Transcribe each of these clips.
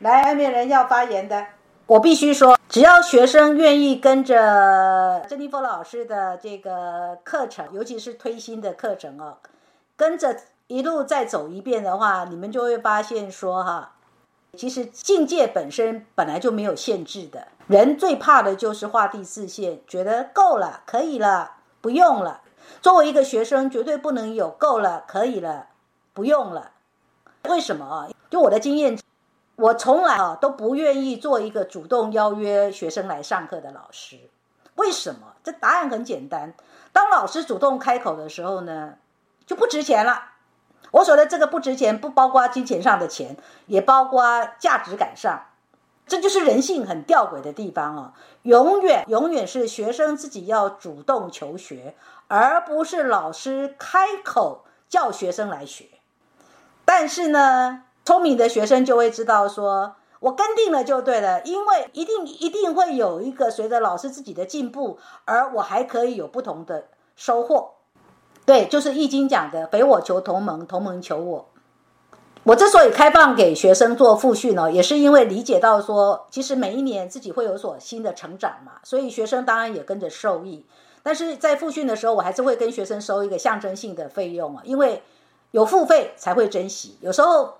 来，外面人要发言的，我必须说，只要学生愿意跟着珍妮佛老师的这个课程，尤其是推新的课程哦，跟着一路再走一遍的话，你们就会发现说哈，其实境界本身本来就没有限制的。人最怕的就是画第四线，觉得够了，可以了，不用了。作为一个学生，绝对不能有够了，可以了，不用了。为什么啊？就我的经验，我从来啊都不愿意做一个主动邀约学生来上课的老师。为什么？这答案很简单。当老师主动开口的时候呢，就不值钱了。我说的这个不值钱，不包括金钱上的钱，也包括价值感上。这就是人性很吊诡的地方哦。永远永远是学生自己要主动求学，而不是老师开口叫学生来学。但是呢，聪明的学生就会知道，说我跟定了就对了，因为一定一定会有一个随着老师自己的进步，而我还可以有不同的收获。对，就是《易经》讲的“匪我求同盟，同盟求我”。我之所以开放给学生做复训呢，也是因为理解到说，其实每一年自己会有所新的成长嘛，所以学生当然也跟着受益。但是在复训的时候，我还是会跟学生收一个象征性的费用啊，因为。有付费才会珍惜，有时候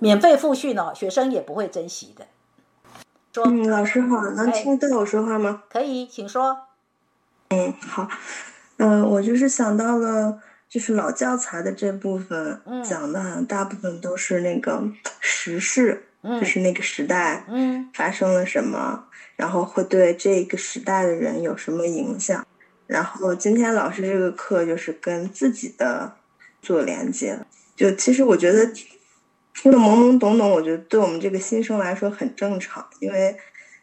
免费复训哦，学生也不会珍惜的。说，嗯，老师好，能听到我说话吗？可以，请说。嗯，好，嗯，我就是想到了，就是老教材的这部分讲的大部分都是那个时事，就是那个时代，嗯，发生了什么，然后会对这个时代的人有什么影响。然后今天老师这个课就是跟自己的。做连接，就其实我觉得听得懵懵懂懂，我觉得对我们这个新生来说很正常，因为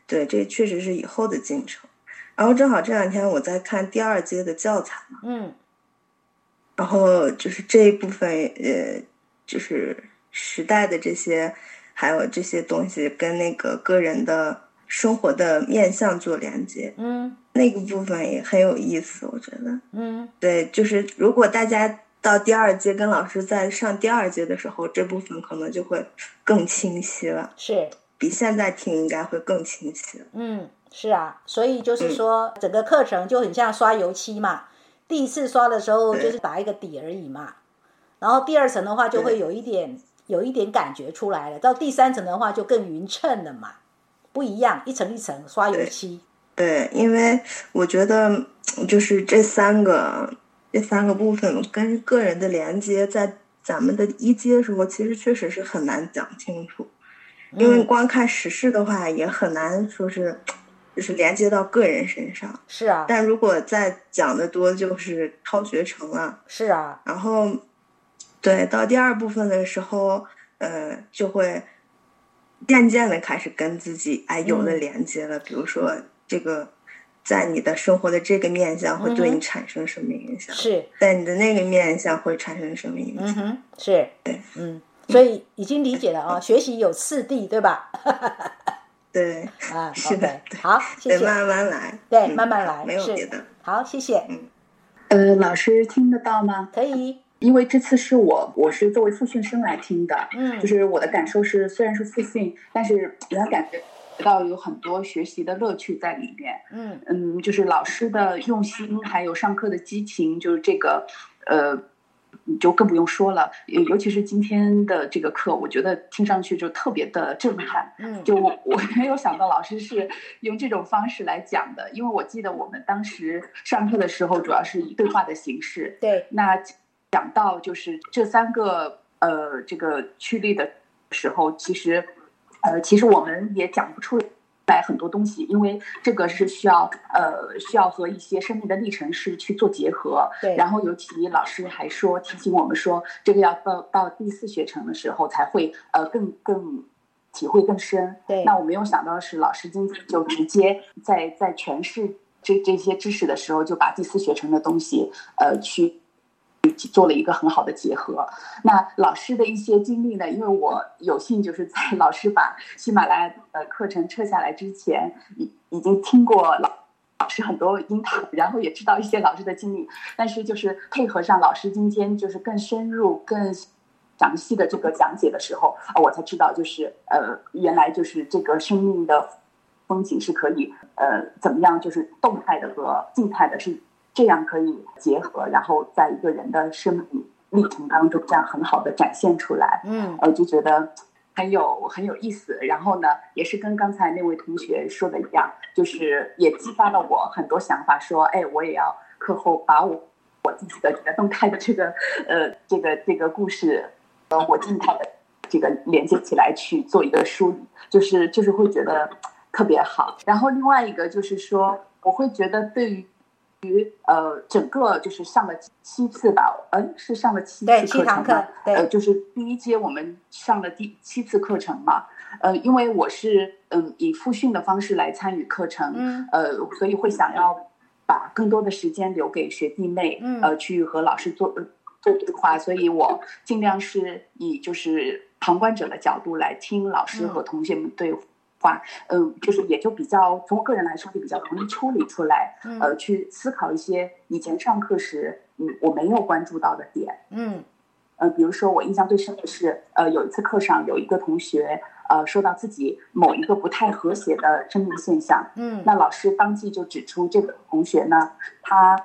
对这确实是以后的进程。然后正好这两天我在看第二阶的教材嘛，嗯，然后就是这一部分，呃，就是时代的这些，还有这些东西跟那个个人的生活的面相做连接，嗯，那个部分也很有意思，我觉得，嗯，对，就是如果大家。到第二阶跟老师在上第二阶的时候，这部分可能就会更清晰了。是，比现在听应该会更清晰。嗯，是啊，所以就是说，整个课程就很像刷油漆嘛。第一次刷的时候就是打一个底而已嘛，然后第二层的话就会有一点有一点感觉出来了，到第三层的话就更匀称了嘛，不一样，一层一层刷油漆。对，因为我觉得就是这三个。这三个部分跟个人的连接，在咱们的一阶时候，其实确实是很难讲清楚，因为光看时事的话，也很难说是，就是连接到个人身上。是啊。但如果再讲的多，就是超学成了。是啊。然后，对，到第二部分的时候，呃，就会渐渐的开始跟自己哎有了连接了，比如说这个。在你的生活的这个面相会对你产生什么影响？是在你的那个面相会产生什么影响？嗯哼，是对，嗯，所以已经理解了啊。学习有次第，对吧？对，啊，是的，好，谢谢。慢慢来，对，慢慢来，没有别的。好，谢谢。嗯，呃，老师听得到吗？可以，因为这次是我，我是作为复训生来听的，嗯，就是我的感受是，虽然是复训，但是我感觉。到有很多学习的乐趣在里面，嗯嗯，就是老师的用心，还有上课的激情，就是这个，呃，就更不用说了。尤其是今天的这个课，我觉得听上去就特别的震撼。嗯，就 我没有想到老师是用这种方式来讲的，因为我记得我们当时上课的时候，主要是以对话的形式。对，那讲到就是这三个呃这个趋力的时候，其实。呃，其实我们也讲不出来很多东西，因为这个是需要呃需要和一些生命的历程是去做结合。对。然后尤其老师还说提醒我们说，这个要到到第四学程的时候才会呃更更体会更深。对。那我没有想到是老师今天就直接在在诠释这这些知识的时候，就把第四学程的东西呃去。做了一个很好的结合。那老师的一些经历呢？因为我有幸就是在老师把喜马拉雅的课程撤下来之前，已已经听过老老师很多音，然后也知道一些老师的经历。但是就是配合上老师今天就是更深入、更详详细的这个讲解的时候啊，我才知道，就是呃，原来就是这个生命的风景是可以呃怎么样，就是动态的和静态的是这样可以结合，然后在一个人的生命历程当中这样很好的展现出来。嗯，呃，就觉得很有很有意思。然后呢，也是跟刚才那位同学说的一样，就是也激发了我很多想法，说，哎，我也要课后把我。我自己的这个动态的这个呃这个这个故事，呃我静态的这个连接起来去做一个梳理，就是就是会觉得特别好。然后另外一个就是说，我会觉得对于于呃整个就是上了七次吧，嗯是上了七次课程嘛，呃就是第一阶我们上了第七次课程嘛，呃因为我是嗯以复训的方式来参与课程，嗯。呃所以会想要。把更多的时间留给学弟妹，嗯。呃，去和老师做做对话，所以我尽量是以就是旁观者的角度来听老师和同学们对话，嗯，就是也就比较从我个人来说就比较容易抽离出来，呃，去思考一些以前上课时嗯我没有关注到的点，嗯，呃，比如说我印象最深的是，呃，有一次课上有一个同学。呃，说到自己某一个不太和谐的生命现象，嗯，那老师当即就指出这个同学呢，他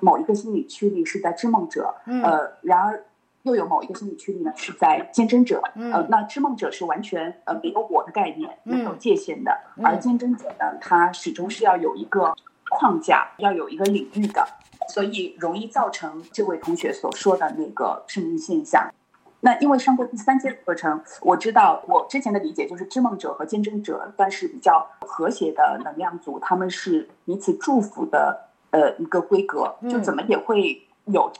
某一个心理驱力是在知梦者，呃，然而又有某一个心理驱力呢是在见证者，呃，那知梦者是完全呃没有我的概念，没有界限的，而见证者呢，他始终是要有一个框架，要有一个领域的，所以容易造成这位同学所说的那个生命现象。那因为上过第三阶课程，我知道我之前的理解就是知梦者和见证者算是比较和谐的能量组，他们是彼此祝福的呃一个规格，就怎么也会有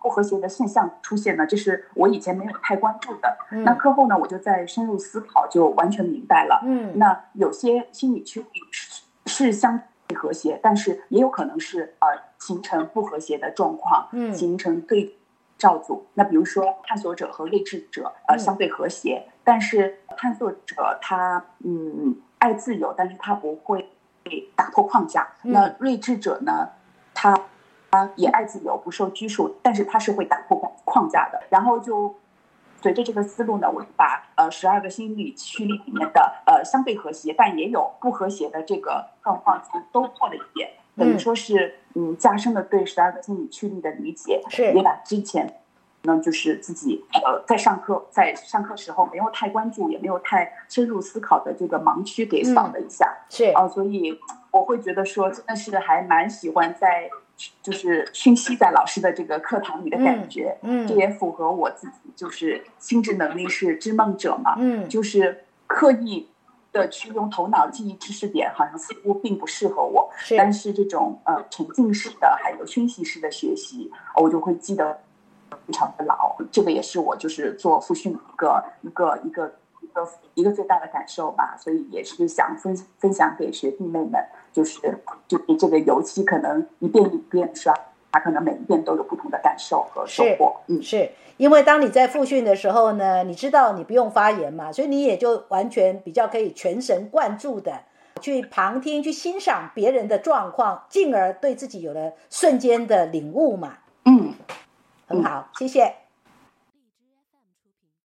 不和谐的现象出现呢？这是我以前没有太关注的。那课后呢，我就在深入思考，就完全明白了。嗯，那有些心理区是是相对和谐，但是也有可能是呃形成不和谐的状况，嗯，形成对。照组，那比如说探索者和睿智者，呃，相对和谐。但是探索者他嗯爱自由，但是他不会打破框架。那睿智者呢，他他也爱自由，不受拘束，但是他是会打破框框架的。然后就随着这个思路呢，我把呃十二个心理驱力里面的呃相对和谐，但也有不和谐的这个状况都做了一遍。等于说是，嗯，加深了对十二个心理驱力的理解，是。也把之前，呢，就是自己呃在上课在上课时候没有太关注，也没有太深入思考的这个盲区给扫了一下，是。啊，所以我会觉得说，真的是还蛮喜欢在，就是熏习在老师的这个课堂里的感觉，嗯，这也符合我自己，就是心智能力是知梦者嘛，嗯，就是刻意。的去用头脑记忆知识点，好像似乎并不适合我。但是这种呃沉浸式的，还有熏习式的学习，我就会记得非常的牢。这个也是我就是做复训的一个一个一个一个一个最大的感受吧。所以也是想分分享给学弟妹们，就是就是这个油漆可能一遍一遍刷，他可能每一遍都有不同的感受和收获。嗯，是。因为当你在复训的时候呢，你知道你不用发言嘛，所以你也就完全比较可以全神贯注的去旁听、去欣赏别人的状况，进而对自己有了瞬间的领悟嘛。嗯，很好，谢谢。